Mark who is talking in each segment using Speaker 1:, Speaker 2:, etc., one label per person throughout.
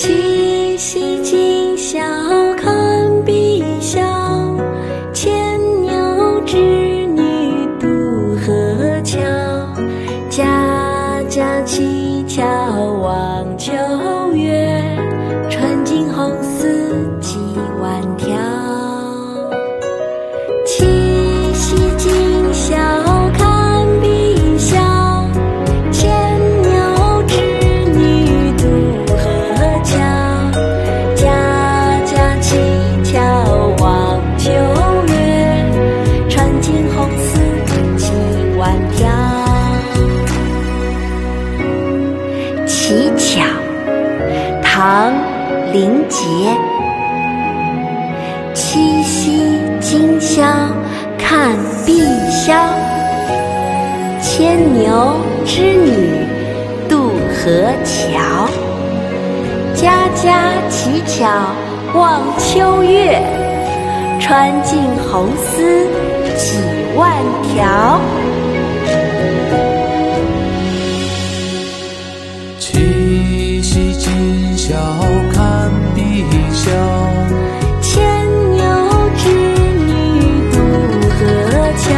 Speaker 1: 七夕今宵看碧霄牵牛织女渡河桥家家乞巧望秋月。乞巧唐林杰七夕今宵看碧霄牵牛织女渡河桥。家家乞巧望秋月穿尽红丝几万条。
Speaker 2: 今宵看碧霄，
Speaker 1: 牵牛织女渡河桥。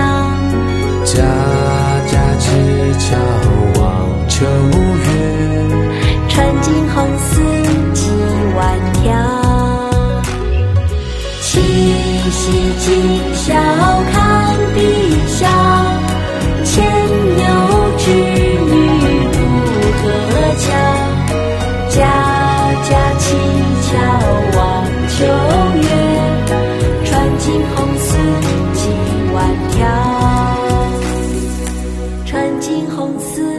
Speaker 2: 家家乞巧望秋月，
Speaker 1: 穿尽红丝几万条。七夕今宵看碧几万条穿尽红丝